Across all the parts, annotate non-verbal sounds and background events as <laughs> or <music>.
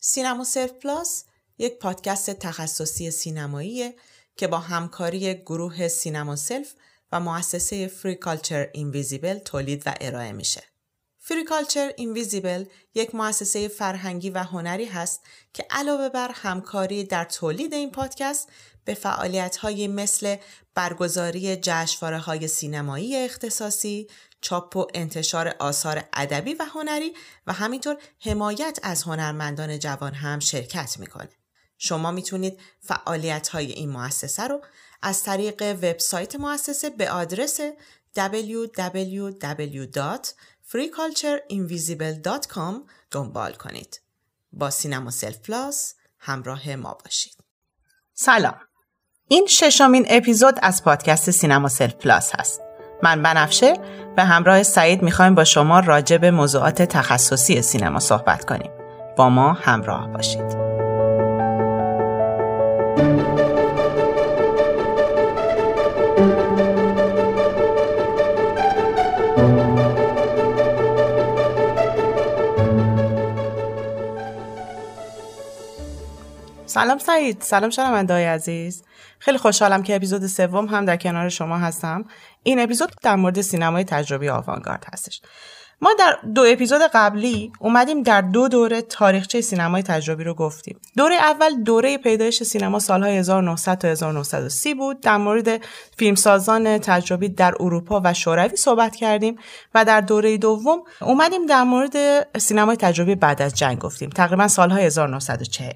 سینما سلف Plus یک پادکست تخصصی سینماییه که با همکاری گروه سینما سلف و مؤسسه Free Culture Invisible تولید و ارائه میشه. Free Culture Invisible یک مؤسسه فرهنگی و هنری هست که علاوه بر همکاری در تولید این پادکست به فعالیت مثل برگزاری جشنواره های سینمایی اختصاصی، چاپ و انتشار آثار ادبی و هنری و همینطور حمایت از هنرمندان جوان هم شرکت می‌کنه. شما می‌تونید فعالیت های این مؤسسه رو از طریق وبسایت مؤسسه به آدرس www.freecultureinvisible.com دنبال کنید. با سینما سلف Plus همراه ما باشید. سلام. این ششمین اپیزود از پادکست سینما سلف Plus هست. من بنفشه به همراه سعید می‌خوایم با شما راجع به موضوعات تخصصی سینما صحبت کنیم. با ما همراه باشید. سلام سعید سلام شنونده های عزیز خیلی خوشحالم که اپیزود سوم هم در کنار شما هستم این اپیزود در مورد سینمای تجربی آوانگارد هستش ما در دو اپیزود قبلی اومدیم در دو دوره تاریخچه سینمای تجربی رو گفتیم. دوره اول دوره پیدایش سینما سالهای 1900 تا 1930 بود. در مورد فیلمسازان تجربی در اروپا و شوروی صحبت کردیم و در دوره دوم اومدیم در مورد سینمای تجربی بعد از جنگ گفتیم. تقریبا سالهای 1940.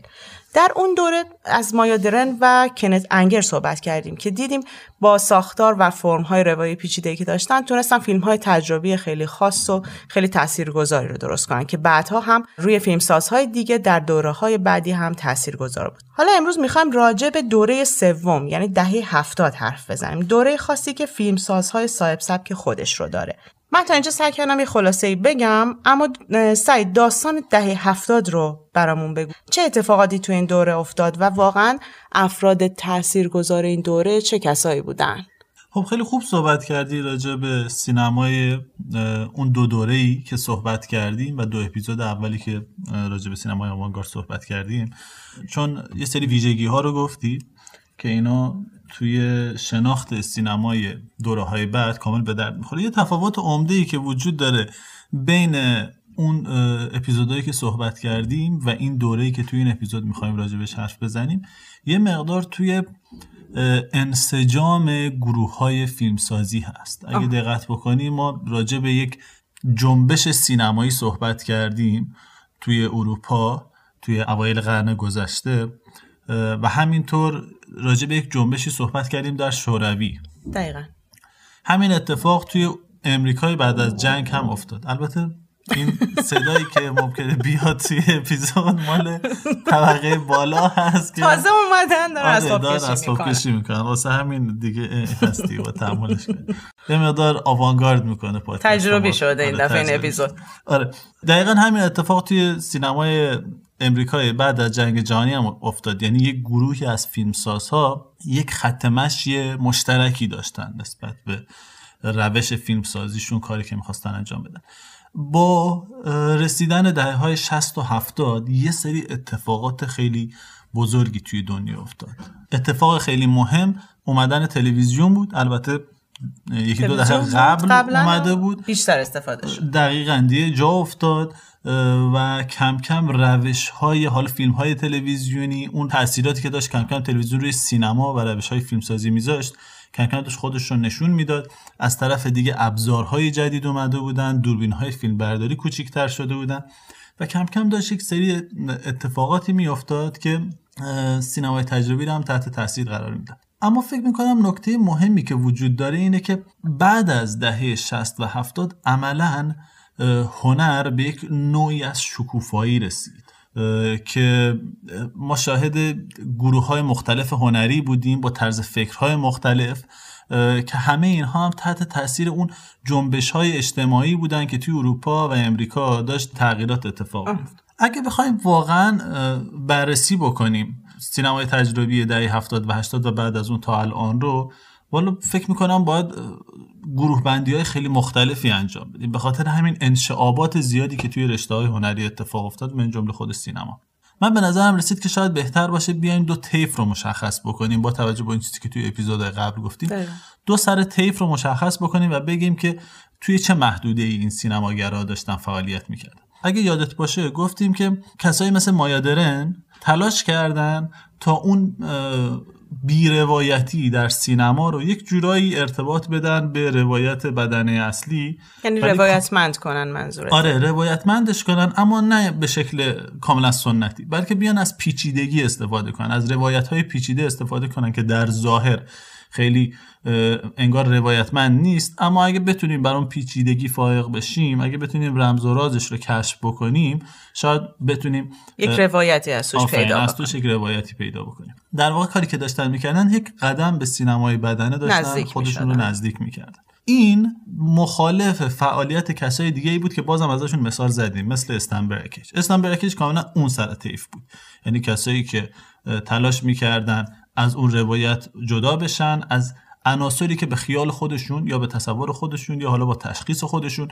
در اون دوره از مایادرن و کنت انگر صحبت کردیم که دیدیم با ساختار و فرم‌های روایی پیچیده که داشتن تونستن فیلم‌های تجربی خیلی خاص و خیلی تاثیرگذاری رو درست کنن که بعدها هم روی فیلمسازهای دیگه در دوره‌های بعدی هم تاثیرگذار بود. حالا امروز می‌خوایم راجع به دوره سوم یعنی دهه هفتاد حرف بزنیم. دوره خاصی که فیلمسازهای صاحب سبک خودش رو داره. من تا اینجا سعی کردم یه خلاصه ای بگم اما سعید داستان دهه هفتاد رو برامون بگو. چه اتفاقاتی تو این دوره افتاد و واقعا افراد تاثیرگذار این دوره چه کسایی بودن؟ خب خیلی خوب صحبت کردی راجع به سینمای اون دو دوره ای که صحبت کردیم و دو اپیزود اولی که راجع به سینمای آوانگارد صحبت کردیم. چون یه سری ویژگی ها رو گفتی که اینا توی شناخت سینمای دوره های بعد کامل به درد می‌خوره. یه تفاوت عمده ای که وجود داره بین اون اپیزودهایی که صحبت کردیم و این دوره‌ای که توی این اپیزود می‌خوایم راجبش حرف بزنیم یه مقدار توی انسجام گروه های فیلمسازی هست. اگه دقت بکنیم ما راجع به یک جنبش سینمایی صحبت کردیم توی اروپا توی اوایل قرن گذشته و همینطور راجع به یک جنبشی صحبت کردیم در شوروی. دقیقا. همین اتفاق توی امریکای بعد از جنگ هم افتاد. البته این صدایی که ممکنه بیاد توی اپیزود مال طبقه بالا هست که تازه اومدن دارن اسباب کشی می‌کنن. واسه همین دیگه هستی و تحملش یه مقدار آوانگارد می‌کنه پادکست تجربی شده این آره، دفعه این اپیزود. آره دقیقا همین اتفاق توی سینمای امریکای بعد از جنگ جهانی هم افتاد. یعنی یک گروهی از فیلمسازها یک خط مشی مشترکی داشتن نسبت به روش فیلمسازیشون کاری که می‌خواستن انجام بدن. با رسیدن دهه های 60 و 70 یه سری اتفاقات خیلی بزرگی توی دنیا افتاد. اتفاق خیلی مهم اومدن تلویزیون بود. البته یکی دو دهه قبل اومده بود. بیشتر استفاده شد. دقیقا دیگه جا افتاد. و کم کم روش های حال فیلم های تلویزیونی اون تاثیراتی که داشت کم کم تلویزیون روی سینما و روش های فیلمسازی میذاشت. کم کم داشت خودش رو نشون می‌داد. از طرف دیگه ابزارهای جدید اومده بودن دوربین های فیلم برداری کوچیکتر شده بودن. و کم کم داشت یک سری اتفاقاتی میافتاد که سینمای تجربی هم تحت تاثیر قرار می‌داد. اما فکر می‌کنم نکته مهمی که وجود داره اینه که بعد از دهه 60 و 70 عملا هنر به یک نوعی از شکوفایی رسید. که ما شاهد گروه های مختلف هنری بودیم با طرز فکرهای مختلف که همه اینها هم تحت تاثیر اون جنبش های اجتماعی بودن که توی اروپا و امریکا داشت تغییرات اتفاق میفت اگه بخوایم واقعا بررسی بکنیم سینمای تجربی دهه 70 و 80 و بعد از اون تا الان رو والا فکر می‌کنم باید گروه بندی های خیلی مختلفی انجام بدیم. به خاطر همین انشعابات زیادی که توی رشته های هنری اتفاق افتاد من جمله خود سینما. من به نظرم رسید که شاید بهتر باشه بیایم دو تیف رو مشخص بکنیم با توجه به این چیزی که توی اپیزود قبل گفتیم. دو سر تیف رو مشخص بکنیم و بگیم که توی چه محدوده ای این سینماگرها داشتن فعالیت می‌کردن. اگه یادت باشه گفتیم که کسایی مثل مایادرن تلاش کردن تا اون بیروایتی در سینما رو یک جورایی ارتباط بدن به روایت بدنه اصلی. یعنی روایتمند کنن منظورت. آره روایتمندش کنن اما نه به شکل کاملا سنتی بلکه بیان از پیچیدگی استفاده کنن از روایت های پیچیده استفاده کنن که در ظاهر خیلی انگار روایتمند نیست. اما اگه بتونیم بر اون پیچیدگی فائق بشیم اگه بتونیم رمز و رازش رو کشف بکنیم شاید بتونیم یک روایتی از توش پیدا از توش یک روایتی پیدا بکنیم. در واقع کاری که داشتن می‌کردن یک قدم به سینمای بدنه داشتن خودشون رو نزدیک می‌کردن. این مخالف فعالیت کسای دیگه ای بود که بازم ازشون مثال زدیم مثل استنبرکیج استنبرکیج کاملا اون سر طیف بود. یعنی کسایی که تلاش می‌کردن از اون روایت جدا بشن از عناصری که به خیال خودشون یا به تصور خودشون یا حالا با تشخیص خودشون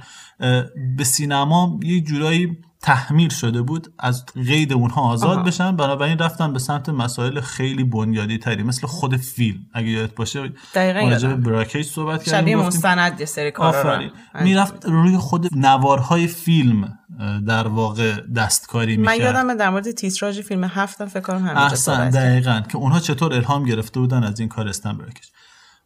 به سینما یه جورایی تحمیل شده بود از قید اونها آزاد بشن. بنابراین رفتن به سمت مسائل خیلی بنیادی تری مثل خود فیلم اگه یادت باشه. دقیقاً به براکیج صحبت کردیم شبیه مستند یه سری کارا می‌رفت روی خود نوارهای فیلم در واقع دستکاری می‌کرد. من یادم در مورد تیتراژ فیلم هفتم فکر کنم همینجا احسن دقیقاً که اونها چطور الهام گرفته بودن از این کار استن براکیج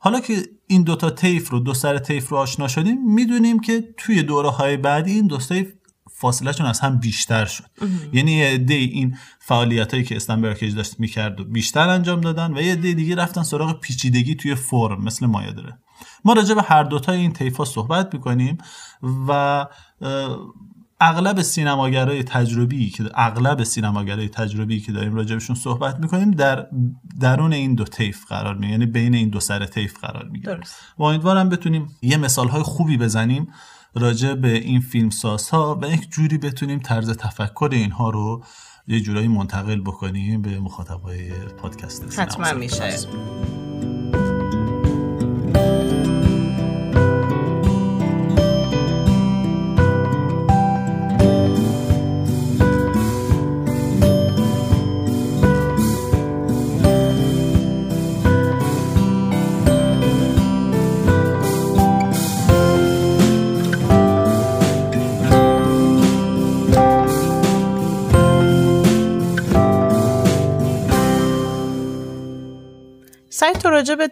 حالا که این دوتا تیف رو دو سر تیف رو آشنا شدیم می‌دونیم که توی دوره های بعدی این دو تیف فاصلهشون از هم بیشتر شد. یعنی یه دی این فعالیت هایی که استنبرکیج داشت می‌کرد و بیشتر انجام دادن و یه دی دیگه رفتن سراغ پیچیدگی توی فرم مثل مایه داره. ما راجع به هر دوتا این تیف ها صحبت می‌کنیم و اغلب سینماگرای تجربی که اغلب سینماگرای تجربی که داریم راجبشون صحبت می‌کنیم در درون این دو طیف قرار می‌گیره یعنی بین این دو سر طیف قرار می‌گیره. و امیدوارم بتونیم یه مثال های خوبی بزنیم راجع به این فیلم ها و یک جوری بتونیم طرز تفکر اینها رو یه جورایی منتقل بکنیم به مخاطبای پادکست حتما میشه.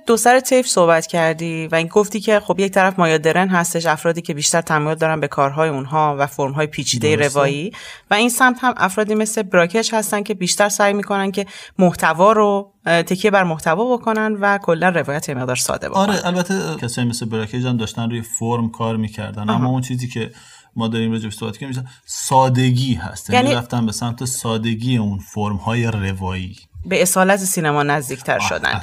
دو سر تیف صحبت کردی و این گفتی که خب یک طرف مایادرن هستش افرادی که بیشتر تمایل دارن به کارهای اونها و فرمهای پیچیده روایی. و این سمت هم افرادی مثل براکش هستن که بیشتر سعی می‌کنن که محتوا رو تکیه بر محتوا بکنن و کلا روایت مقدار ساده بکنن. آره البته کسایی مثل براکیج هم داشتن روی فرم کار می‌کردن. اما اون چیزی که ما داریم راجع صحبت کنیم سادگی هست. یعنی, یعنی رفتن به سمت سادگی اون فرم های روایی. به اصالت سینما نزدیکتر شدن.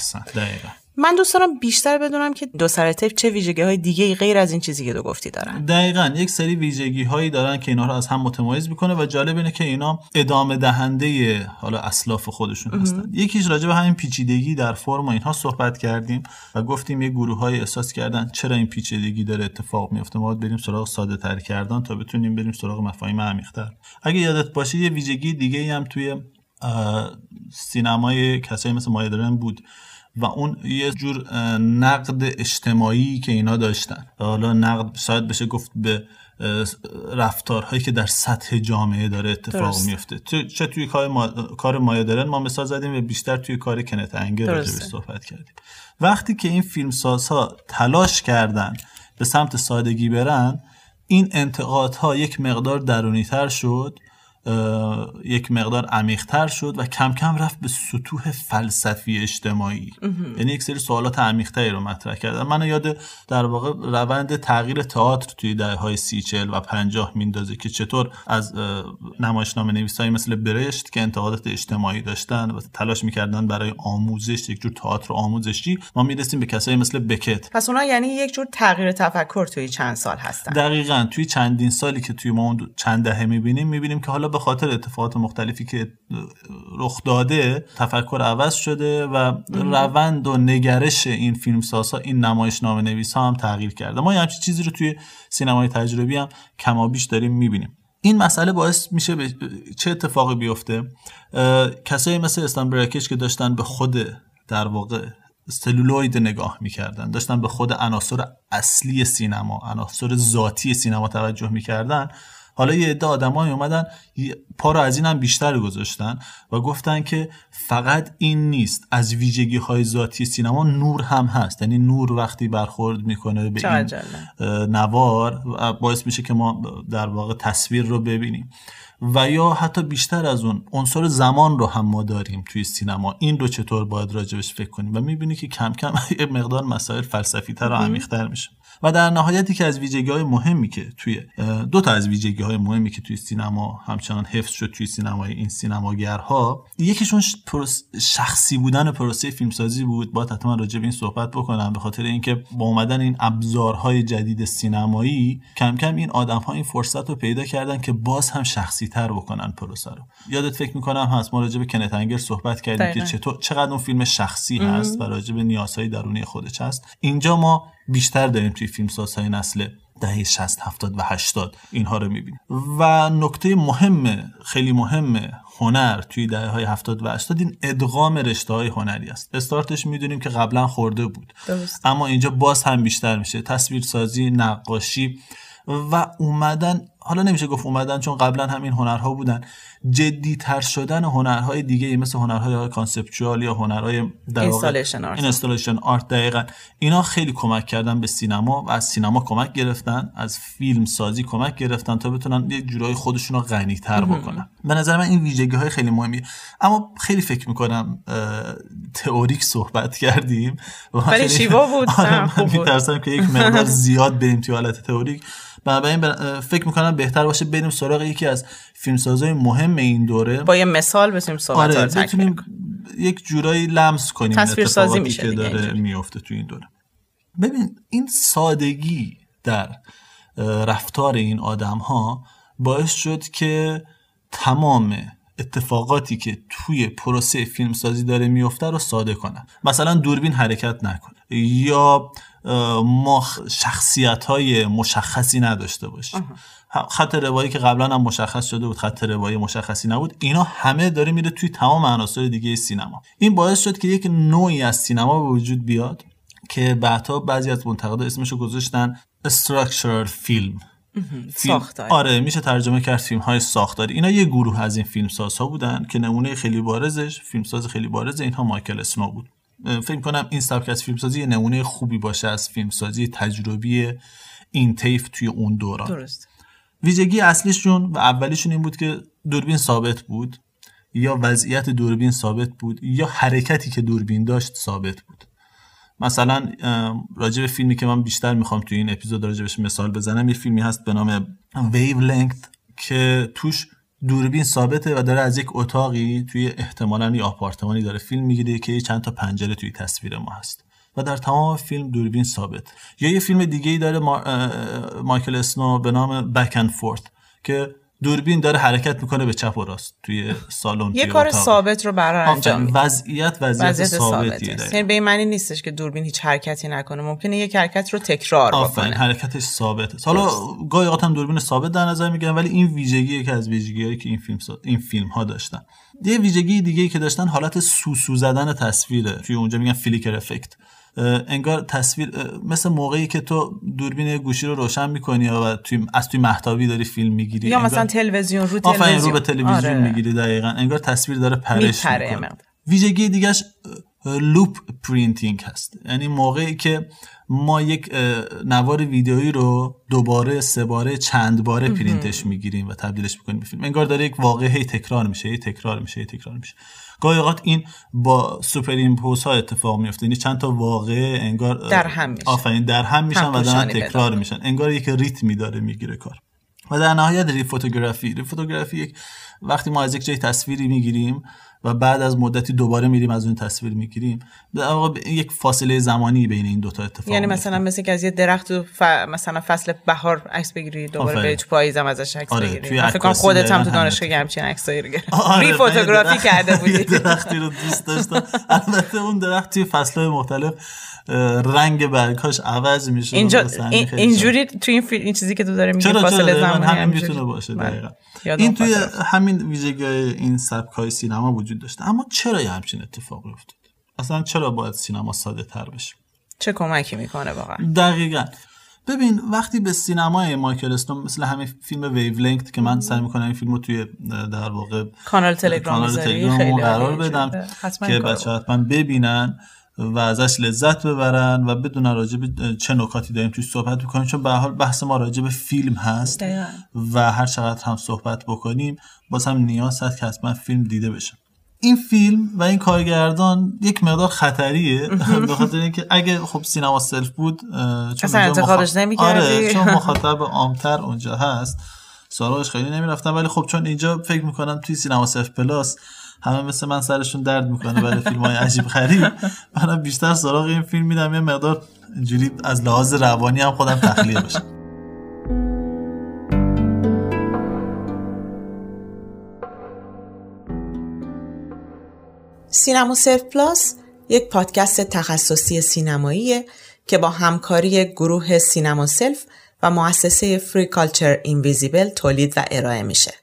من دوست دارم بیشتر بدونم که دو سر تیپ چه ویژگی های دیگه غیر از این چیزی که دو گفتی دارن. دقیقا یک سری ویژگی هایی دارن که اینا رو از هم متمایز می‌کنه و جالب اینه که اینا ادامه دهنده حالا اسلاف خودشون هستن. یکیش راجع به همین پیچیدگی در فرم و اینها صحبت کردیم و گفتیم یه گروه های احساس کردن چرا این پیچیدگی داره اتفاق میفته ما بریم سراغ ساده تر کردن تا بتونیم بریم سراغ مفاهیم عمیق‌تر. اگه یادت باشه یه ویژگی دیگه هم توی سینمای کسایی مثل مایدرن بود. و اون یه جور نقد اجتماعی که اینا داشتن. حالا نقد شاید بشه گفت به رفتارهایی که در سطح جامعه داره اتفاق میفته. چه توی کار, ما... کار مایادرن ما مثال زدیم و بیشتر توی کار کنت انگر صحبت کردیم. وقتی که این فیلمسازها تلاش کردن به سمت سادگی برن این انتقادها یک مقدار درونی تر شد یک مقدار عمیقتر شد و کم کم رفت به سطوح فلسفی اجتماعی. یعنی یک سری سوالات عمیقتری رو مطرح کردن من یاد در واقع روند تغییر تئاتر توی دهه های سی چل و پنجاه میندازه که چطور از نمایشنامه نویسایی مثل برشت که انتقادات اجتماعی داشتن و تلاش می‌کردن برای آموزش یک جور تئاتر آموزشی ما می‌رسیم به کسایی مثل بکت. پس اونا یعنی یک جور تغییر تفکر توی چند سال هستن. دقیقا. توی چندین سالی که توی ما چند دهه می‌بینیم می‌بینیم که حالا به خاطر اتفاقات مختلفی که رخ داده تفکر عوض شده و روند و نگرش این فیلمسازها این نمایشنامه نویس ها هم تغییر کرده. ما یه همچین چیزی رو توی سینمای تجربی هم کمابیش داریم می‌بینیم. این مسئله باعث میشه به چه اتفاقی بیفته؟ کسایی مثل استان براکش که داشتن به خود در واقع سلولوید نگاه می‌کردن داشتن به خود عناصر اصلی سینما عناصر ذاتی سینما توجه می‌کردن حالا یه عده آدمایی اومدن پا رو از این هم بیشتر گذاشتن و گفتن که فقط این نیست. از ویژگی های ذاتی سینما نور هم هست. یعنی نور وقتی برخورد می‌کنه به این نوار باعث میشه که ما در واقع تصویر رو ببینیم. و یا حتی بیشتر از اون عنصر زمان رو هم ما داریم توی سینما. این رو چطور باید راجبش فکر کنیم؟ و می‌بینی که کم کم <laughs> یه مقدار مسائل فلسفی تر و عمیق‌تر میشه. و در نهایت که از ویژگی های مهمی که توی دو تا از ویژگی های مهمی که توی سینما همچنان حفظ شد توی سینمای این سینماگرها یکیشون شخصی بودن پروسه فیلمسازی بود. با حتما راجع به این صحبت بکنم به خاطر اینکه با اومدن این ابزارهای جدید سینمایی کم کم این آدم ها این فرصت رو پیدا کردن که باز هم شخصی تر بکنن پروسه رو. یادت فکر می‌کنم هست ما راجع به کنت انگر صحبت کردیم که چطور چقدر اون فیلم شخصی هست و راجع به نیازهای درونی خودش هست. اینجا ما بیشتر داریم توی فیلم های نسل دهه 60 70 و 80 اینها رو می‌بینیم. و نکته مهم خیلی مهم هنر توی دهه های 70 و 80 این ادغام رشته های هنری است. استارتش می‌دونیم که قبلا خورده بود. درست. اما اینجا باز هم بیشتر میشه. تصویرسازی نقاشی و اومدن حالا نمیشه گفت اومدن چون قبلا هم این هنرها بودن. جدی تر شدن هنرهای دیگه مثل هنرهای کانسپچوال یا هنرهای در اینستالیشن آرت دقیقا. اینا خیلی کمک کردن به سینما و از سینما کمک گرفتن از فیلم سازی کمک گرفتن تا بتونن یه جورای خودشون رو غنی تر بکنن. به نظر من این ویژگی های خیلی مهمیه. اما خیلی فکر می‌کنم تئوریک صحبت کردیم. ولی شیوا بود آره میترسم که یک مقدار زیاد بریم توی حالت تئوریک. بنابراین فکر می‌کنم بهتر باشه بریم سراغ یکی از فیلمسازهای مهم این دوره. با یه مثال بتونیم صحبت آره بتونیم یک جورایی لمس کنیم تصویر سازی میشه که داره میفته تو این دوره. ببین این سادگی در رفتار این آدم ها باعث شد که تمام اتفاقاتی که توی پروسه فیلمسازی داره میفته رو ساده کنن. مثلا دوربین حرکت نکنه. یا ما شخصیت های مشخصی نداشته باشیم. خط روایی که قبلا هم مشخص شده بود خط روایی مشخصی نبود. اینا همه داره میره توی تمام عناصر دیگه سینما. این باعث شد که یک نوعی از سینما به وجود بیاد که بعدها بعضی از منتقدا اسمشو گذاشتن structural فیلم ساختاری. آره میشه ترجمه کرد فیلم های ساختاری. اینا یه گروه از این فیلمساز ها بودن که نمونه خیلی بارزش فیلمساز خیلی بارز اینها مایکل اسنو بود. فکر کنم این سبک از فیلمسازی یه نمونه خوبی باشه از فیلمسازی تجربی این تیف توی اون دوران. درست. ویژگی اصلیشون و اولیشون این بود که دوربین ثابت بود یا وضعیت دوربین ثابت بود یا حرکتی که دوربین داشت ثابت بود. مثلا راجع به فیلمی که من بیشتر می‌خوام توی این اپیزود راجبش مثال بزنم یه فیلمی هست به نام ویو لنگت که توش دوربین ثابته و داره از یک اتاقی توی احتمالا یه آپارتمانی داره فیلم می‌گیره که چند تا پنجره توی تصویر ما هست. و در تمام فیلم دوربین ثابت. یا یه فیلم دیگه ای داره مایکل اسنو به نام بک اند فورت که دوربین داره حرکت می‌کنه به چپ و راست توی سالن یه کار ثابت رو برای انجام وضعیت وضعیت, وضعیت ثابتیه یعنی به این معنی نیستش که دوربین هیچ حرکتی نکنه. ممکنه یک حرکت رو تکرار بکنه. حرکتش ثابته. حالا گاهی اوقات هم دوربین ثابت در نظر می‌گیرن ولی این ویژگی که از ویژگیایی که این فیلم این فیلم ها داشتن. یه ویژگی دیگه ای که داشتن حالت سوسو زدن تصویره. توی اونجا میگن flicker effect. انگار تصویر مثل موقعی که تو دوربین گوشی رو روشن می‌کنی و توی از توی مهتابی داری فیلم می‌گیری یا مثلا تلویزیون رو تلویزیون رو به تلویزیون. آره. می‌گیری دقیقا. انگار تصویر داره پرش می‌کنه. ویژگی دیگهش loop printing هست. یعنی موقعی که ما یک نوار ویدئویی رو دوباره سه باره چند باره پرینتش می‌گیریم و تبدیلش می‌کنیم به فیلم. انگار داره یک واقعه تکرار میشه تکرار میشه تکرار میشه. گاهی اوقات این با superimpose ها اتفاق میفته یعنی چند تا واقعه انگار در هم میشن. آفرین در هم میشن و دارن تکرار میشن. انگار یک ریتمی داره می‌گیره کار. و در نهایت rephotography. Rephotography یک وقتی ما از یک جای تصویری می‌گیریم و بعد از مدتی دوباره میریم از اون تصویر می‌گیریم. یک فاصله زمانی بین این دوتا اتفاق یعنی مثلا مثل که از یه درخت ف... مثلا فصل بهار عکس بگیری دوباره به تو پاییزم ازش عکس آره. بگیری. فکر کنم خودت هم تو دانشگاه همچین عکسایی رو گرفتی. آره. photography کرده بودی. درختی رو دوست داشتم. البته اون درخت توی فصل‌های مختلف رنگ برگاش عوض میشه اینجا اینجوری توی این, این چیزی که تو داره میگی فاصله زمانی همین می‌تونه باشه بله. دقیقا. این توی همین ویژگی این سبک های سینما وجود داشته. اما چرا یه همچین اتفاقی افتاد؟ اصلا چرا باید سینما ساده تر بشه؟ چه کمکی می‌کنه واقعا؟ دقیقا. ببین وقتی به سینمای مایکل استون مثل همین فیلم ویولنگت که من سعی می‌کنم این فیلمو توی در واقع کانال تلگرام کانال تلگرام قرار بدم که بچه حتما ببینن و ازش لذت ببرن و بدونن راجع به چه نکاتی داریم توی صحبت بکنیم. چون به حال بحث ما راجع به فیلم هست و هر چقدر هم صحبت بکنیم باز هم نیاز هست که حتما فیلم دیده بشه. این فیلم و این کارگردان یک مقدار خطریه. <laughs> به خاطر اینکه اگه خب سینما سلف بود چون اصلا انتخابش آره <laughs> چون مخاطب عامتر اونجا هست. سراغش خیلی نمی‌رفتم. ولی خب چون اینجا فکر می‌کنم توی سینما سلف Plus همه مثل من سرشون درد می‌کنه برای فیلم های <laughs> عجیب غریب. منم بیشتر سراغ این فیلم میرم. یه مقدار اینجوری از لحاظ روانی هم خودم تخلیه بشم. سینما سلف Plus یک پادکست تخصصی سینماییه که با همکاری گروه سینما سلف و مؤسسه Free Culture Invisible تولید و ارائه میشه.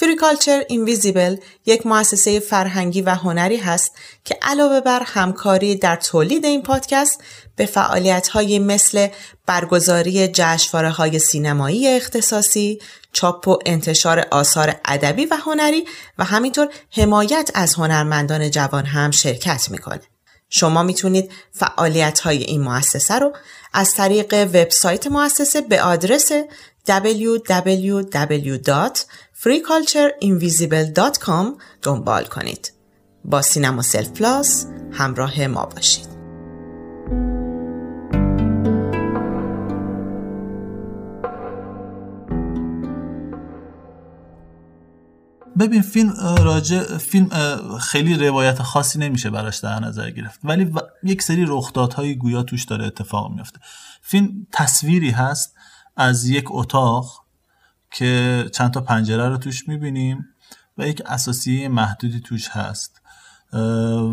Free Culture Invisible یک مؤسسه فرهنگی و هنری هست که علاوه بر همکاری در تولید این پادکست به فعالیت های مثل برگزاری جشنواره های سینمایی اختصاصی، چاپ و انتشار آثار ادبی و هنری و همینطور حمایت از هنرمندان جوان هم شرکت می‌کنه. شما می‌تونید فعالیت های این مؤسسه رو از طریق وبسایت مؤسسه به آدرس www.freecultureinvisible.com دنبال کنید. با سینما سلف پلاس همراه ما باشید. ببین فیلم راجع فیلم خیلی روایت خاصی نمیشه براش در نظر گرفت ولی یک سری رخدادهای گویا توش داره اتفاق میفته فیلم تصویری هست از یک اتاق که چند تا پنجره رو توش می‌بینیم و یک اساسی محدودی توش هست.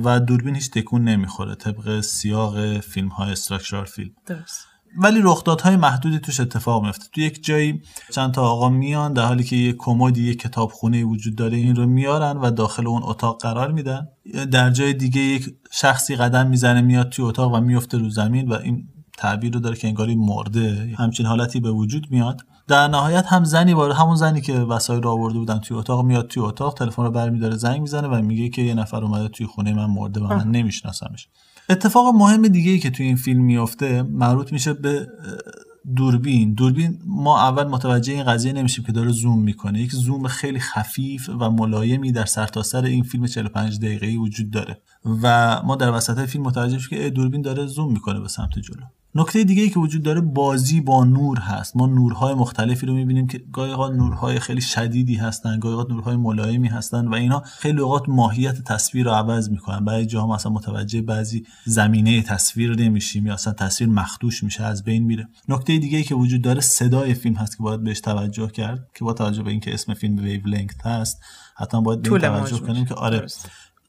و دوربین هیچ تکون نمی‌خوره طبق سیاق فیلم های استراکچرال فیلم. درست. ولی رخدادهای محدودی توش اتفاق میفته تو یک جایی چند تا آقا میان در حالی که یک کمدی یک کتابخونه وجود داره این رو میارن و داخل اون اتاق قرار میدن. در جای دیگه یک شخصی قدم می‌زنه میاد توی اتاق و میفته رو زمین و این تعبیر رو داره که انگاری مرده. همچین حالتی به وجود میاد. در نهایت هم زنی وارد همون زنی که وسایل رو آورده بودن توی اتاق میاد توی اتاق تلفن رو برمیداره زنگ می‌زنه و میگه که یه نفر اومده توی خونه من مرده و من نمیشناسمش. اتفاق مهم دیگه ای که توی این فیلم میفته مربوط میشه به دوربین. دوربین ما اول متوجه این قضیه نمیشیم که داره زوم می‌کنه. یک زوم خیلی خفیف و ملایمی در سرتاسر سر این فیلم 45 دقیقه‌ای وجود داره. و ما در وسط فیلم متوجه میشیم که دوربین داره زوم می‌کنه به سمت جلو. نکته دیگه ای که وجود داره بازی با نور هست. ما نورهای مختلفی رو می‌بینیم که گاهی اوقات نورهای خیلی شدیدی هستن گاهی اوقات نورهای ملایمی هستن و اینا خیلی اوقات ماهیت تصویر رو عوض می‌کنن. برای جاها مثلا متوجه بعضی زمینه تصویر نمیشیم یا اصلا تصویر مخدوش میشه از بین میره. نکته دیگه ای که وجود داره صدای فیلم هست که باید بهش توجه کرد که با توجه به اینکه اسم فیلم ویو لنگت هست حتما باید به توجه کنیم که آره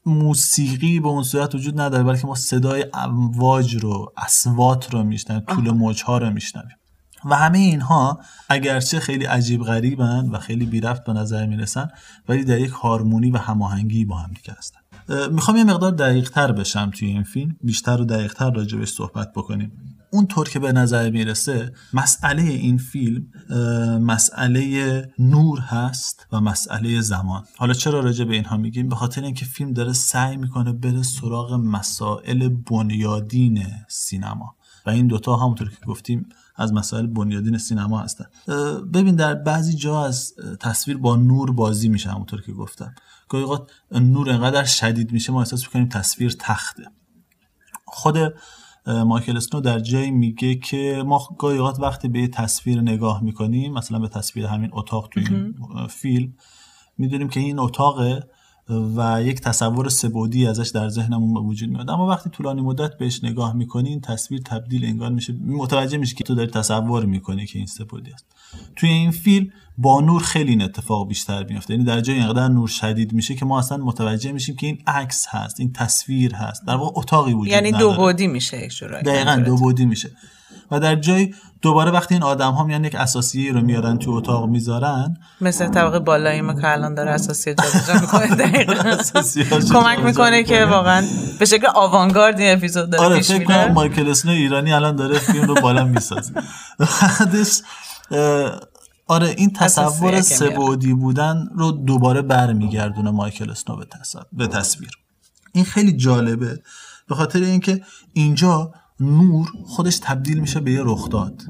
موسیقی به اون صورت وجود نداره بلکه ما صدای امواج رو اسوات رو میشنویم طول موج ها رو میشنویم. و همه اینها اگرچه خیلی عجیب غریبن و خیلی بیرفت به نظر می‌رسن ولی در یک هارمونی و هماهنگی با هم دیگه هستن. می‌خوام یه مقدار دقیق تر بشم توی این فیلم بیشتر و دقیق تر راجبش صحبت بکنیم. اونطور که به نظر می‌رسه مسئله این فیلم مسئله نور هست و مسئله زمان. حالا چرا راجع به اینها میگیم؟ به خاطر اینکه فیلم داره سعی می‌کنه بره سراغ مسائل بنیادین سینما. و این دوتا همونطور که گفتیم از مسائل بنیادین سینما هستن. ببین در بعضی جا از تصویر با نور بازی میشه همونطور که گفتم. گاهی نور انقدر شدید میشه ما احساس می‌کنیم تصویر تخته. خود مایکل اسنو در جایی میگه که ما گاهی اوقات وقتی به تصویر نگاه می‌کنیم مثلا به تصویر همین اتاق توی این فیلم می‌دونیم که این اتاقه و یک تصور سبودی ازش در ذهنمون به وجود میاد. اما وقتی طولانی مدت بهش نگاه می‌کنی این تصویر تبدیل انگار میشه متوجه میشه که تو داری تصور می‌کنی که این سبودی است. توی این فیلم با نور خیلی این اتفاق بیشتر میفته یعنی در جای اینقدر نور شدید میشه که ما اصلا متوجه میشیم که این عکس هست این تصویر هست. در واقع اتاقی وجود یعنی نداره. دو بودی میشه دقیقا دو بودی میشه. و در جای دوباره وقتی این آدم ها میان یک اساسیه رو میارن تو اتاق می‌ذارن مثل طبق بالایی ما که الان داره اساسی جابجا <laughs> می‌کنه کمک می‌کنه که واقعا به شکل آوانگارد این اپیزود داره آره فکر کنم مایکل اسنو ایرانی الان داره فیلم رو بالا می‌سازه. بعدش آره این تصور. سبودی بودن رو دوباره برمیگردونه مایکل اسنو به تصویر. این خیلی جالبه به خاطر اینکه اینجا نور خودش تبدیل میشه به یه رخداد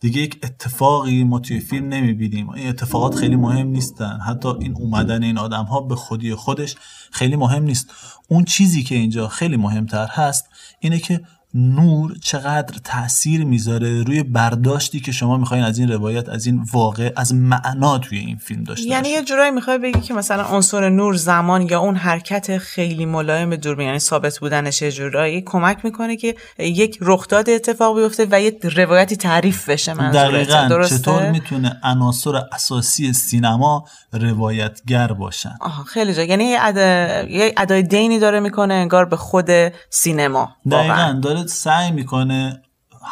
دیگه یک اتفاقی ما توی فیلم نمی‌بینیم. این اتفاقات خیلی مهم نیستن. حتی این اومدن این آدم ها به خودی خودش خیلی مهم نیست. اون چیزی که اینجا خیلی مهمتر هست اینه که نور چقدر تاثیر می‌ذاره روی برداشتی که شما می‌خواین از این روایت از این واقع از معنا توی این فیلم داشته یعنی. یه جورایی می‌خوای بگی که مثلا عنصر نور زمان یا اون حرکت خیلی ملایم دوربین یعنی ثابت بودنش یه جورایی کمک می‌کنه که یک رخداد اتفاق بیفته و یه روایتی تعریف بشه منظورته دقیقا. درسته؟ چطور می‌تونه عناصر اساسی سینما روایتگر باشن؟ آها خیلی جا. یعنی یه ادا- یه ادای دینی داره می‌کنه انگار به خود سینما. دقیقا. داره سعی می‌کنه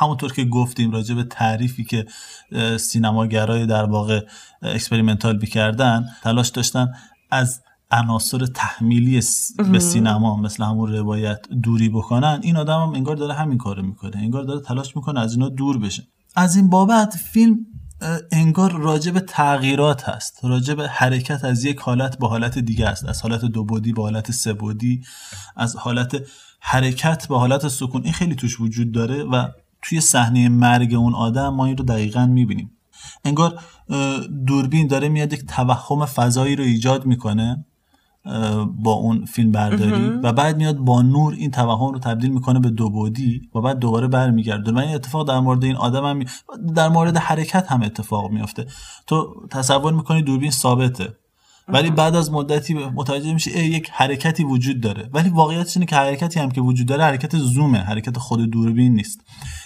همونطور که گفتیم راجع به تعریفی که سینماگرای در واقع experimental می‌کردن تلاش داشتن از عناصر تحمیلی به سینما مثل همون روایت دوری بکنن. این آدم هم انگار داره همین کارو می‌کنه انگار داره تلاش می‌کنه از اینا دور بشه. از این بابت فیلم انگار راجع به تغییرات هست راجع به حرکت از یک حالت به حالت دیگه است. از حالت دو بودی به حالت سه بودی از حالت حرکت به حالت سکون این خیلی توش وجود داره و توی صحنه مرگ اون آدم ما این رو دقیقا می‌بینیم. انگار دوربین داره میاد یک توهم فضایی رو ایجاد می‌کنه با اون فیلم برداری و بعد میاد با نور این توهم رو تبدیل می‌کنه به دو بعدی و بعد دوباره برمیگرده. و این اتفاق در مورد این آدم هم می- در مورد حرکت هم اتفاق میفته تو تصور می‌کنی دوربین ثابته. ولی بعد از مدتی متوجه میشه ای یک حرکتی وجود داره. ولی واقعیتش اینه که حرکتی هم که وجود داره حرکت زومه حرکت خود دوربین نیست.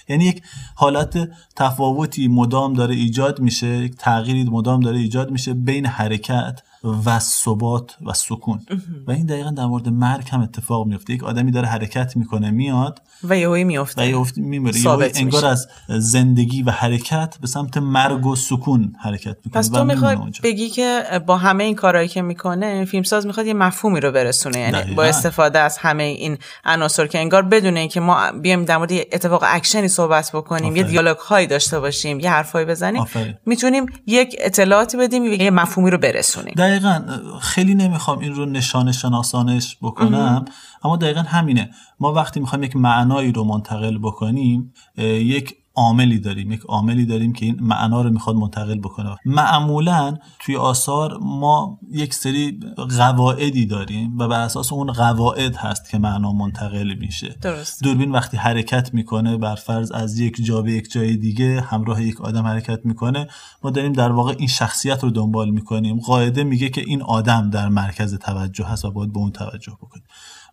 یعنی یک حالت تفاوتی مدام داره ایجاد میشه یک تغییری مدام داره ایجاد میشه بین حرکت و ثبات و سکون و این دقیقا در مورد مرگ هم اتفاق میفته یک آدمی داره حرکت می‌کنه میاد و یهویی و میفته یه افت میمیره انگار. از زندگی و حرکت به سمت مرگ و سکون حرکت می‌کنه پس و تو می‌خوای. بگی که با همه این کارهایی که می‌کنه فیلمساز می‌خواد یه مفهومی رو برسونه یعنی. با استفاده از همه این عناصر که انگار بدون اینکه ما بیایم در مورد اتفاق اکشنی صحبت بکنیم یه. دیالوگ هایی داشته باشیم یه حرفایی بزنیم. می‌تونیم یک اطلاعاتی بدیم یه مفهومی رو برسونیم دقیقا خیلی نمی‌خوام این رو نشانه شناسانش بکنم اما دقیقا همینه. ما وقتی می‌خوایم یک معنایی رو منتقل بکنیم یک عاملی داریم یک عاملی داریم که این معنا رو می‌خواد منتقل بکنه. معمولا توی آثار ما یک سری قواعدی داریم و بر اساس اون قواعد هست که معنا منتقل میشه. درست. دوربین وقتی حرکت می‌کنه بر فرض از یک جا به یک جای دیگه همراه یک آدم حرکت می‌کنه ما داریم در واقع این شخصیت رو دنبال می‌کنیم. قاعده میگه که این آدم در مرکز توجه هست و باید به اون توجه بکنیم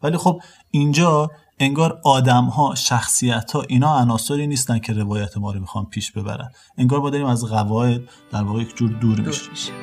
ولی خب اینجا انگار آدم ها شخصیت ها اینا عناصری نیستن که روایت ما رو می‌خوان پیش ببرن. انگار ما داریم از قواعد در واقع یک جور دور دور میشیم.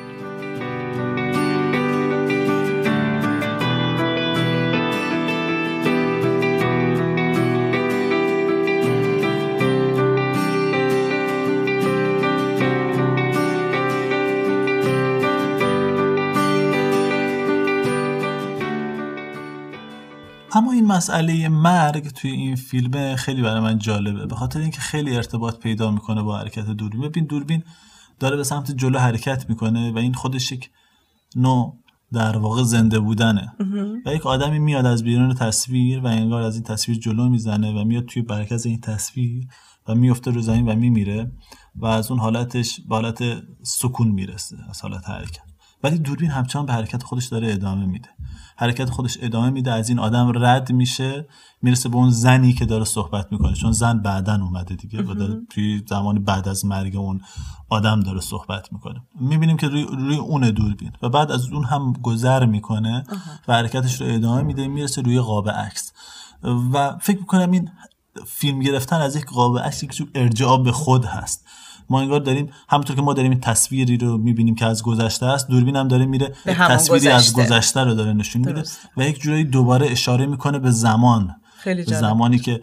مسئله مرگ توی این فیلم خیلی برای من جالبه. به خاطر اینکه خیلی ارتباط پیدا می‌کنه با حرکت دوربین. ببین دوربین داره به سمت جلو حرکت می‌کنه و این خودش یک نوع در واقع زنده بودنه. و یک آدمی میاد از بیرون تصویر و انگار از این تصویر جلو می‌زنه و میاد توی مرکز این تصویر و میفته رو زمین و میمیره و از اون حالتش به حالت سکون می‌رسه از حالت حرکت. ولی دوربین همچنان به حرکت خودش داره ادامه میده. حرکت خودش ادامه میده از این آدم رد میشه می‌رسه به اون زنی که داره صحبت می‌کنه. چون زن بعدا اومده دیگه و داره توی زمان بعد از مرگ اون آدم داره صحبت می‌کنه. می‌بینیم که روی, روی اون دوربین. و بعد از اون هم گذر می‌کنه و حرکتش رو ادامه میده می‌رسه روی قاب عکس. و فکر می‌کنم این فیلم گرفتن از یک قاب عکس یک ارجاع به خود هست. ما انگار داریم همونطور که ما داریم این تصویری رو می‌بینیم که از گذشته است دوربین هم داره میره تصویری از گذشته. رو داره نشون میده و یک جورایی دوباره اشاره می‌کنه به زمان. خیلی زمانی که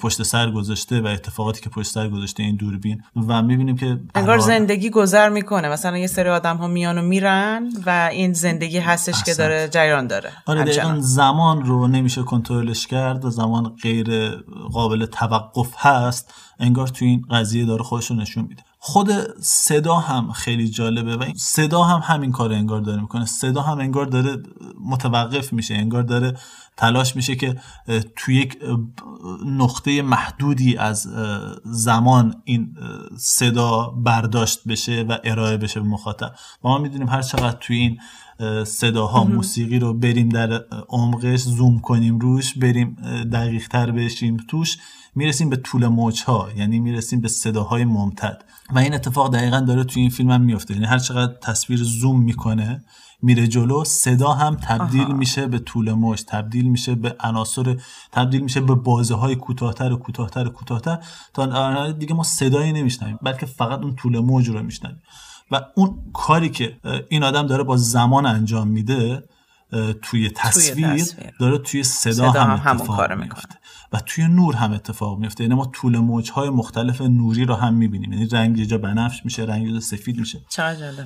پشت سر گذاشته و اتفاقاتی که پشت سر گذاشته این دوربین و می‌بینیم که انگار زندگی گذر می‌کنه. مثلا یه سری آدم ها میان و میرن و این زندگی هستش که داره جریان داره. آره دقیقا زمان رو نمیشه کنترلش کرد و زمان غیر قابل توقف هست. انگار تو این قضیه داره خودش رو نشون میده. خود صدا هم خیلی جالبه و صدا هم همین کار انگار داره می‌کنه. صدا هم انگار داره متوقف میشه انگار داره تلاش میشه که تو یک نقطه محدودی از زمان این صدا برداشت بشه و ارائه بشه به مخاطب. ما می‌دونیم هر چقدر توی این صداها موسیقی رو بریم در عمقش زوم کنیم روش بریم دقیق تر بشیم توش می‌رسیم به طول موج ها یعنی می‌رسیم به صداهای ممتد. و این اتفاق دقیقا داره توی این فیلم هم میفته یعنی هر چقدر تصویر زوم می‌کنه میره جلو صدا هم تبدیل میشه به طول موج تبدیل میشه به عناصر تبدیل میشه به بازه های کوتاهتر و کوتاهتر و کوتاهتر. تا دیگه ما صدایی نمیشنویم بلکه فقط اون طول موج رو میشنویم. و اون کاری که این آدم داره با زمان انجام میده توی تصویر, داره توی صدا, صدا هم, هم اتفاق میفته و توی نور هم اتفاق میفته یعنی ما طول موجهای مختلف نوری رو هم می‌بینیم. یعنی رنگ یه جا بنفش میشه رنگ یه سفید میشه.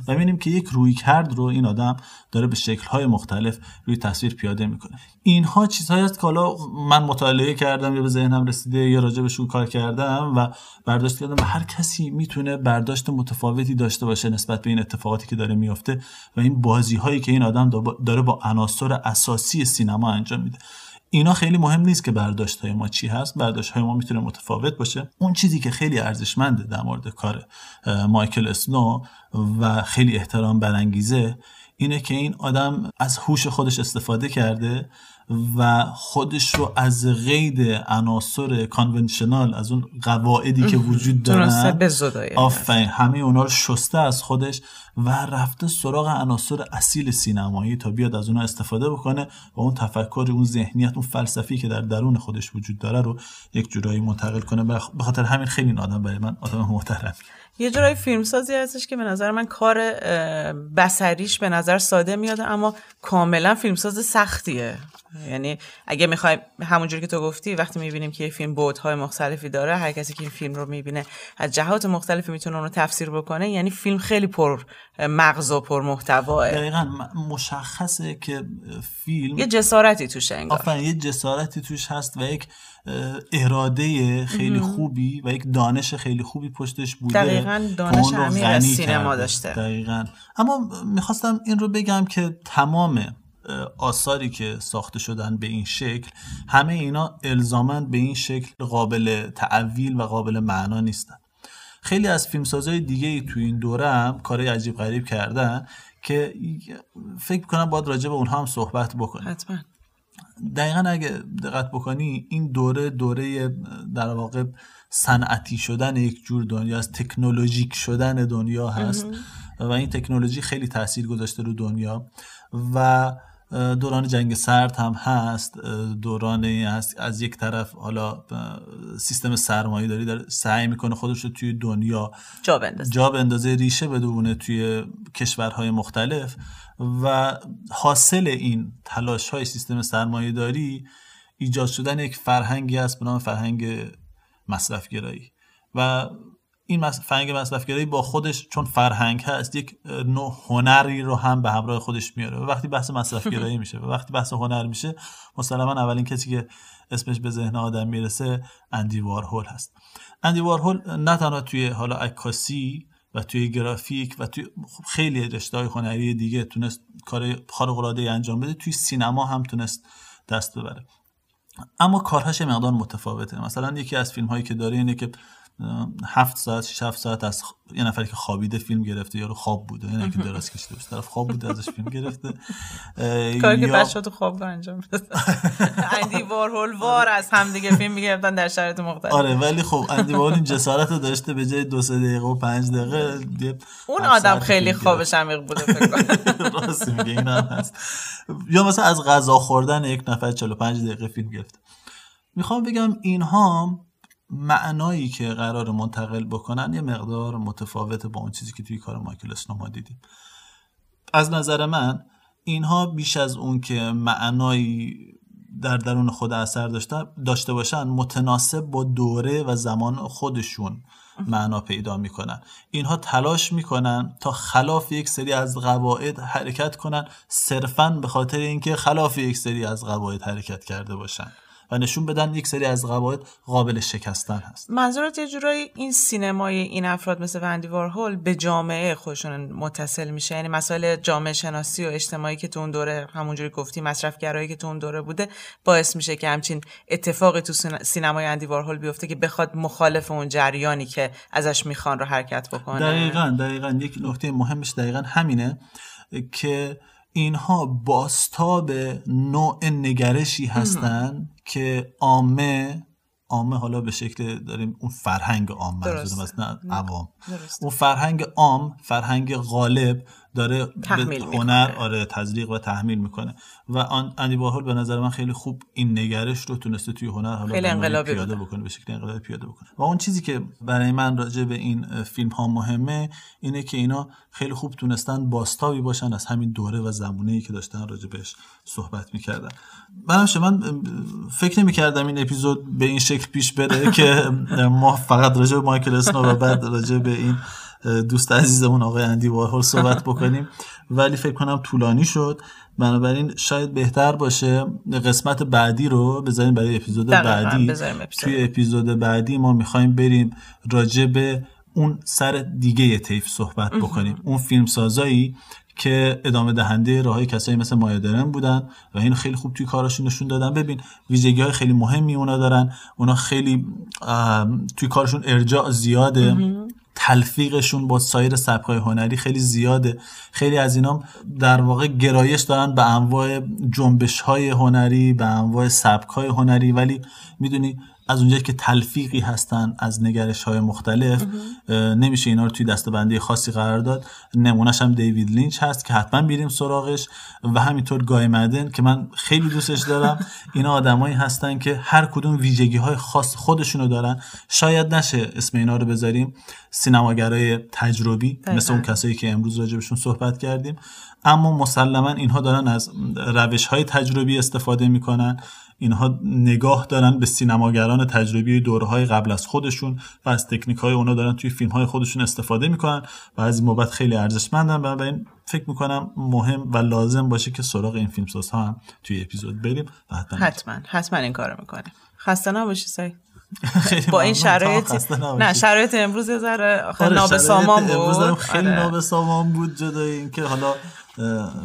و می‌بینیم که یک روی کرد رو این آدم داره به شکلهای مختلف روی تصویر پیاده می‌کنه. اینها چیزهایی است که حالا من مطالعه کردم یا به ذهنم رسیده یا راجبشون کار کردم و برداشت کردم و هر کسی می‌تونه برداشت متفاوتی داشته باشه نسبت به این اتفاقاتی که داره میفته و این بازی هایی که این آدم داره با عناصر اساسی سینما انجام میده. اینا خیلی مهم نیست که برداشت های ما چی هست. برداشت های ما می‌تونه متفاوت باشه. اون چیزی که خیلی ارزشمنده در مورد کار مایکل اسنو و خیلی احترام برانگیزه اینه که این آدم از هوش خودش استفاده کرده و خودش رو از قید عناصر کانونشنال از اون قواعدی که وجود دارن. آفرین. همه اونا رو شسته از خودش و رفته سراغ عناصر اصیل سینمایی تا بیاد از اونها استفاده بکنه و اون تفکر اون ذهنیت اون فلسفی که در درون خودش وجود داره رو یک جورایی منتقل کنه. به خاطر همین خیلی این آدم برای من آدم محترم. یه جورایی فیلمسازی هستش که به نظر من کار بسریش به نظر ساده میاد اما کاملا فیلمساز سختیه. یعنی اگه می‌خوایم همونجوری که تو گفتی وقتی می‌بینیم که یه فیلم بودهای مختلفی داره هر کسی که این فیلم رو می‌بینه از جهات مختلفی می‌تونه اون رو تفسیر بکنه یعنی فیلم خیلی پر مغز و پر محتواه. دقیقا مشخصه که فیلم یه جسارتی توش انگار. یه جسارتی توش هست و یک اراده خیلی خوبی و یک دانش خیلی خوبی پشتش بوده. دقیقا دانش عمیق سینما داشته. دقیقا. اما می‌خواستم این رو بگم که تمام آثاری که ساخته شدن به این شکل همه اینا الزامن به این شکل قابل تعویل و قابل معنا نیستن. خیلی از فیلمسازهای دیگه ای تو این دوره هم کارهای عجیب غریب کردن که فکر کنم باید راجع به اونها هم صحبت بکنیم. حتما. دقیقا اگه دقت بکنی این دوره دوره در واقع صنعتی شدن یک جور دنیا از تکنولوژیک شدن دنیا هست و این تکنولوژی خیلی تاثیر گذاشته رو دنیا و دوران جنگ سرد هم هست. دوران هست از یک طرف حالا سیستم سرمایه داری داره سعی می‌کنه خودش رو توی دنیا جا بندازه. جا بندازه ریشه بدونه توی کشورهای مختلف. و حاصل این تلاش های سیستم سرمایه داری ایجاد شدن یک فرهنگی هست به نام فرهنگ مصرفگرایی. و این فرهنگ مصرفگرایی با خودش چون فرهنگ هست یک نوع هنری رو هم به همراه خودش میاره و وقتی بحث مصرفگرایی <laughs> میشه و وقتی بحث هنر میشه مسلما اولین کسی که اسمش به ذهن آدم می‌رسه اندی وارهول هست. اندی وارهول نه تنها توی حالا عکاسی و توی گرافیک و توی خیلی رشته هنری دیگه تونست کار خارق العاده انجام بده توی سینما هم تونست دست ببره. اما کارهاش مقدار متفاوته. مثلا یکی از فیلم هایی که داره اینه که هفت ساعت شش هفت ساعت از یه نفری که خوابیده فیلم گرفته یارو خواب بوده یعنی که دراز کشیده باشه. طرف خواب بوده ازش فیلم گرفته. <laughs> کاری که بچه‌ها تو خواب انجام بده <laughs> اندی وارهول وار از هم دیگه فیلم می‌گرفتن در شرایط مختلف. آره ولی خب اندی وارهول این جسارت رو داشته به جای دو سه دقیقه و پنج دقیقه اون آدم خیلی خوابش عمیق بوده فکر <laughs> راست میگه این هم هست. یا مثلا از غذا خوردن یک نفر 45 دقیقه فیلم گرفته. می‌خوام بگم اینها معنایی که قرار منتقل بکنن یه مقدار متفاوت با اون چیزی که توی کار مایکل اسنو ما دیدیم. از نظر من اینها بیش از اون که معنایی در درون خود اثر داشته, داشته باشن متناسب با دوره و زمان خودشون معنا پیدا می‌کنن. اینها تلاش می‌کنن تا خلاف یک سری از قواعد حرکت کنن صرفا به خاطر اینکه خلاف یک سری از قواعد حرکت کرده باشن. و نشون بدن یک سری از قواعد قابل شکستن هست. منظورت یه جورایی این سینمای این افراد مثل وندی وارهول به جامعه خودشون متصل میشه؟ یعنی مسائل جامعه شناسی و اجتماعی که تو اون دوره همونجوری گفتی مصرفگرایی که تو اون دوره بوده باعث میشه که همچین اتفاقی تو سینمای اندی وارهول بیفته که بخواد مخالف اون جریانی که ازش می‌خوان رو حرکت بکنه. دقیقا دقیقا. یک نکته مهمش دقیقا همینه که اینها باستاب نوع نگرشی هستن که عامه عامه حالا به شکل داریم اون فرهنگ عام منظورم از نه عوام. اون فرهنگ عام فرهنگ غالب داره به هنر آره تزریق و تحمیل می‌کنه. و آن اندی باهول به نظر من خیلی خوب این نگرش رو تونسته توی هنر حالا خیلی انقلابی پیاده بکنه به شکل انقلابی پیاده بکنه. و اون چیزی که برای من راجع به این فیلم ها مهمه اینه که اینا خیلی خوب تونستن باستابی باشن از همین دوره و زمونه ای که داشتن راجع بهش صحبت می‌کردن. من من فکر نمی‌کردم این اپیزود به این شکل پیش بره که ما فقط راجع به مایکل اسنو و بعد راجع به این دوست عزیزمون آقای اندی وارهول صحبت بکنیم. ولی فکر کنم طولانی شد. بنابراین شاید بهتر باشه قسمت بعدی رو بذاریم برای اپیزود بعدی. توی اپیزود بعدی ما می‌خوایم بریم راجع به اون سر دیگه تیف صحبت بکنیم. اون فیلم سازایی که ادامه دهنده راههای کسایی مثل مایادرن بودن و این خیلی خوب توی کارشون نشون دادن. ببین ویژگی های خیلی مهمی اونا دارن. اونا خیلی توی کارشون ارجاع زیاده. تلفیقشون با سایر سبکای هنری خیلی زیاده. خیلی از اینا در واقع گرایش دارن به انواع جنبش های هنری به انواع سبک های هنری. ولی می‌دونی از اونجایی که تلفیقی هستن از نگرش های مختلف نمیشه اینا رو توی دستبندی خاصی قرار داد. نمونهش هم دیوید لینچ هست که حتما بیریم سراغش و همینطور گای مدن که من خیلی دوستش دارم. <laughs> اینا آدمایی هستن که هر کدوم ویژگی های خاص خودشونو دارن. شاید نشه اسم اینا رو بذاریم سینماگرای تجربی مثل اون کسایی که امروز راجبشون صحبت کردیم. اما مسلما اینها دارن از روش های تجربی استفاده می‌کنن. اینها نگاه دارن به سینماگران تجربی دورهای قبل از خودشون و از تکنیک های اونا دارن توی فیلم های خودشون استفاده می‌کنن و از این بابت خیلی ارزشمندن. بنابراین فکر می‌کنم مهم و لازم باشه که سراغ این فیلم ها هم توی اپیزود بریم و حتما حتما, حتما این کارو می‌کنیم. خسته نباشی سعی <laughs> با این شرایط نه شرایط امروز یه ذره آره، نابسامان بود. امروز خیلی آره. نابسامان بود جدای اینکه حالا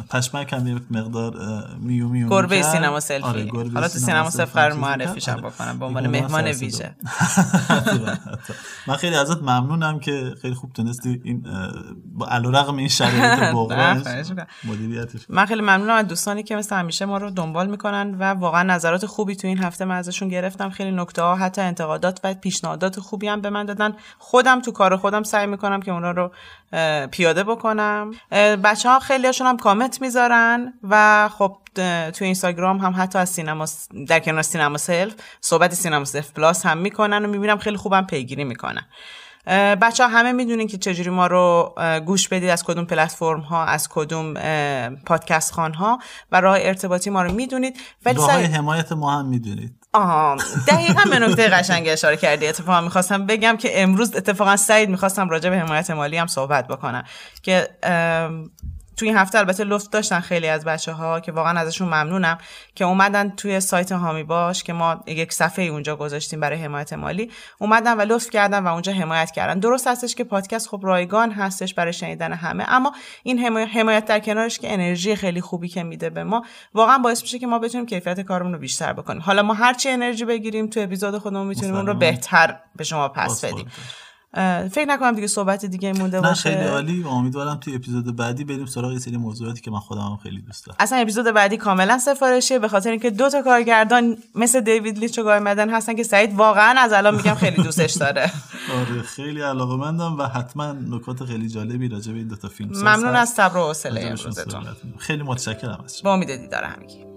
پشمک هم یک مقدار میو میو گربه سینما سلفی. آره حالا تو سینما سلفی قرار معرفی شم آره. بکنم به عنوان مهمان ویژه. <laughs> من خیلی ازت ممنونم که خیلی خوب تونستی این با علیرغم این شرایط <laughs> مدیریتش. من خیلی ممنونم از دوستانی که مثل همیشه ما رو دنبال می‌کنن و واقعا نظرات خوبی تو این هفته من ازشون گرفتم. خیلی نکته ها حتی انتقادات و پیشنهادات خوبی هم به من دادن. خودم تو کار خودم سعی می‌کنم که اونا رو پیاده بکنم. بچه ها خیلی هم کامنت می‌ذارن و خب تو اینستاگرام هم حتی از سینما در کنار سینما سلف صحبت سینما سلف پلاس هم می‌کنن و می‌بینم خیلی خوبم پیگیری می‌کنن. بچه ها همه می‌دونین که چجوری ما رو گوش بدید از کدوم پلتفرم ها از کدوم پادکست خان ها و راه ارتباطی ما رو می‌دونید. ولی راه حمایت ما هم می‌دونید. آها دقیقا به نکته قشنگ اشاره کردی. اتفاقا می‌خواستم بگم که امروز اتفاقا سعید می‌خواستم راجع به حمایت مالی هم صحبت بکنم. که توی این هفته البته لطف داشتن خیلی از بچه ها که واقعا ازشون ممنونم که اومدن توی سایت هامی باش که ما یک صفحه اونجا گذاشتیم برای حمایت مالی. اومدن و لطف کردن و اونجا حمایت کردن. درست هستش که پادکست خب رایگان هستش برای شنیدن همه اما این حمایت در کنارش که انرژی خیلی خوبی که میده به ما واقعا باعث میشه که ما بتونیم کیفیت کارمون رو بیشتر بکنیم. حالا ما هرچی انرژی بگیریم تو اپیزود خودمون می‌تونیم اون رو بهتر به شما پس بدیم. فکر نکنم دیگه صحبت دیگه مونده باشه. خیلی عالی. امیدوارم توی اپیزود بعدی بریم سراغ سری موضوعاتی که من خودم هم خیلی دوست دارم. اصلا اپیزود بعدی کاملا سفارشیه به خاطر اینکه دو تا کارگردان مثل دیوید لیچ و گای مدن هستن که سعید واقعا از الان میگم خیلی دوستش داره. <laughs> آره خیلی علاقه‌مندم و حتما نکات خیلی جالبی راجع به این دو تا فیلم ممنون از صبر و حوصله خیلی متشکرم از شما. با امید دیدار همگی.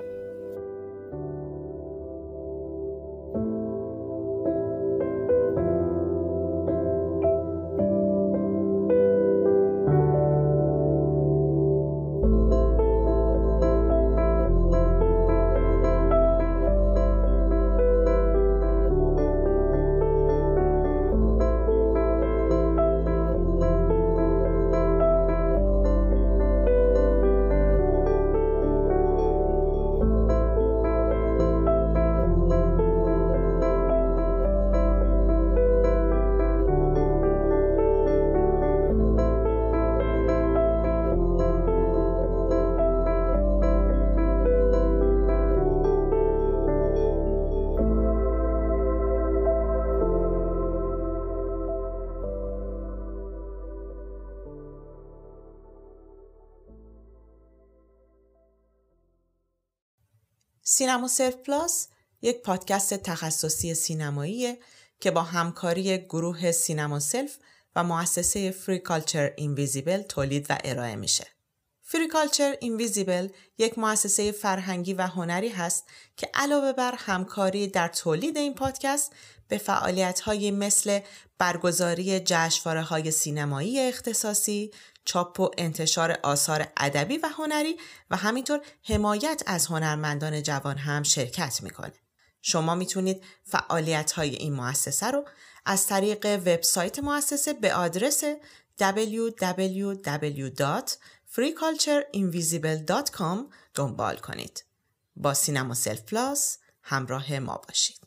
سینما سلف پلاس یک پادکست تخصصی سینماییه که با همکاری گروه سینما سلف و مؤسسه Free Culture Invisible تولید و ارائه میشه. Free Culture Invisible یک مؤسسه فرهنگی و هنری هست که علاوه بر همکاری در تولید این پادکست به فعالیت مثل برگزاری جشنواره های سینمایی اختصاصی، چاپ و انتشار آثار ادبی و هنری و همینطور حمایت از هنرمندان جوان هم شرکت می‌کنه. شما می‌تونید فعالیت های این مؤسسه رو از طریق وبسایت مؤسسه به آدرس www.freecultureinvisible.com دنبال کنید. با سینما سلف پلاس همراه ما باشید.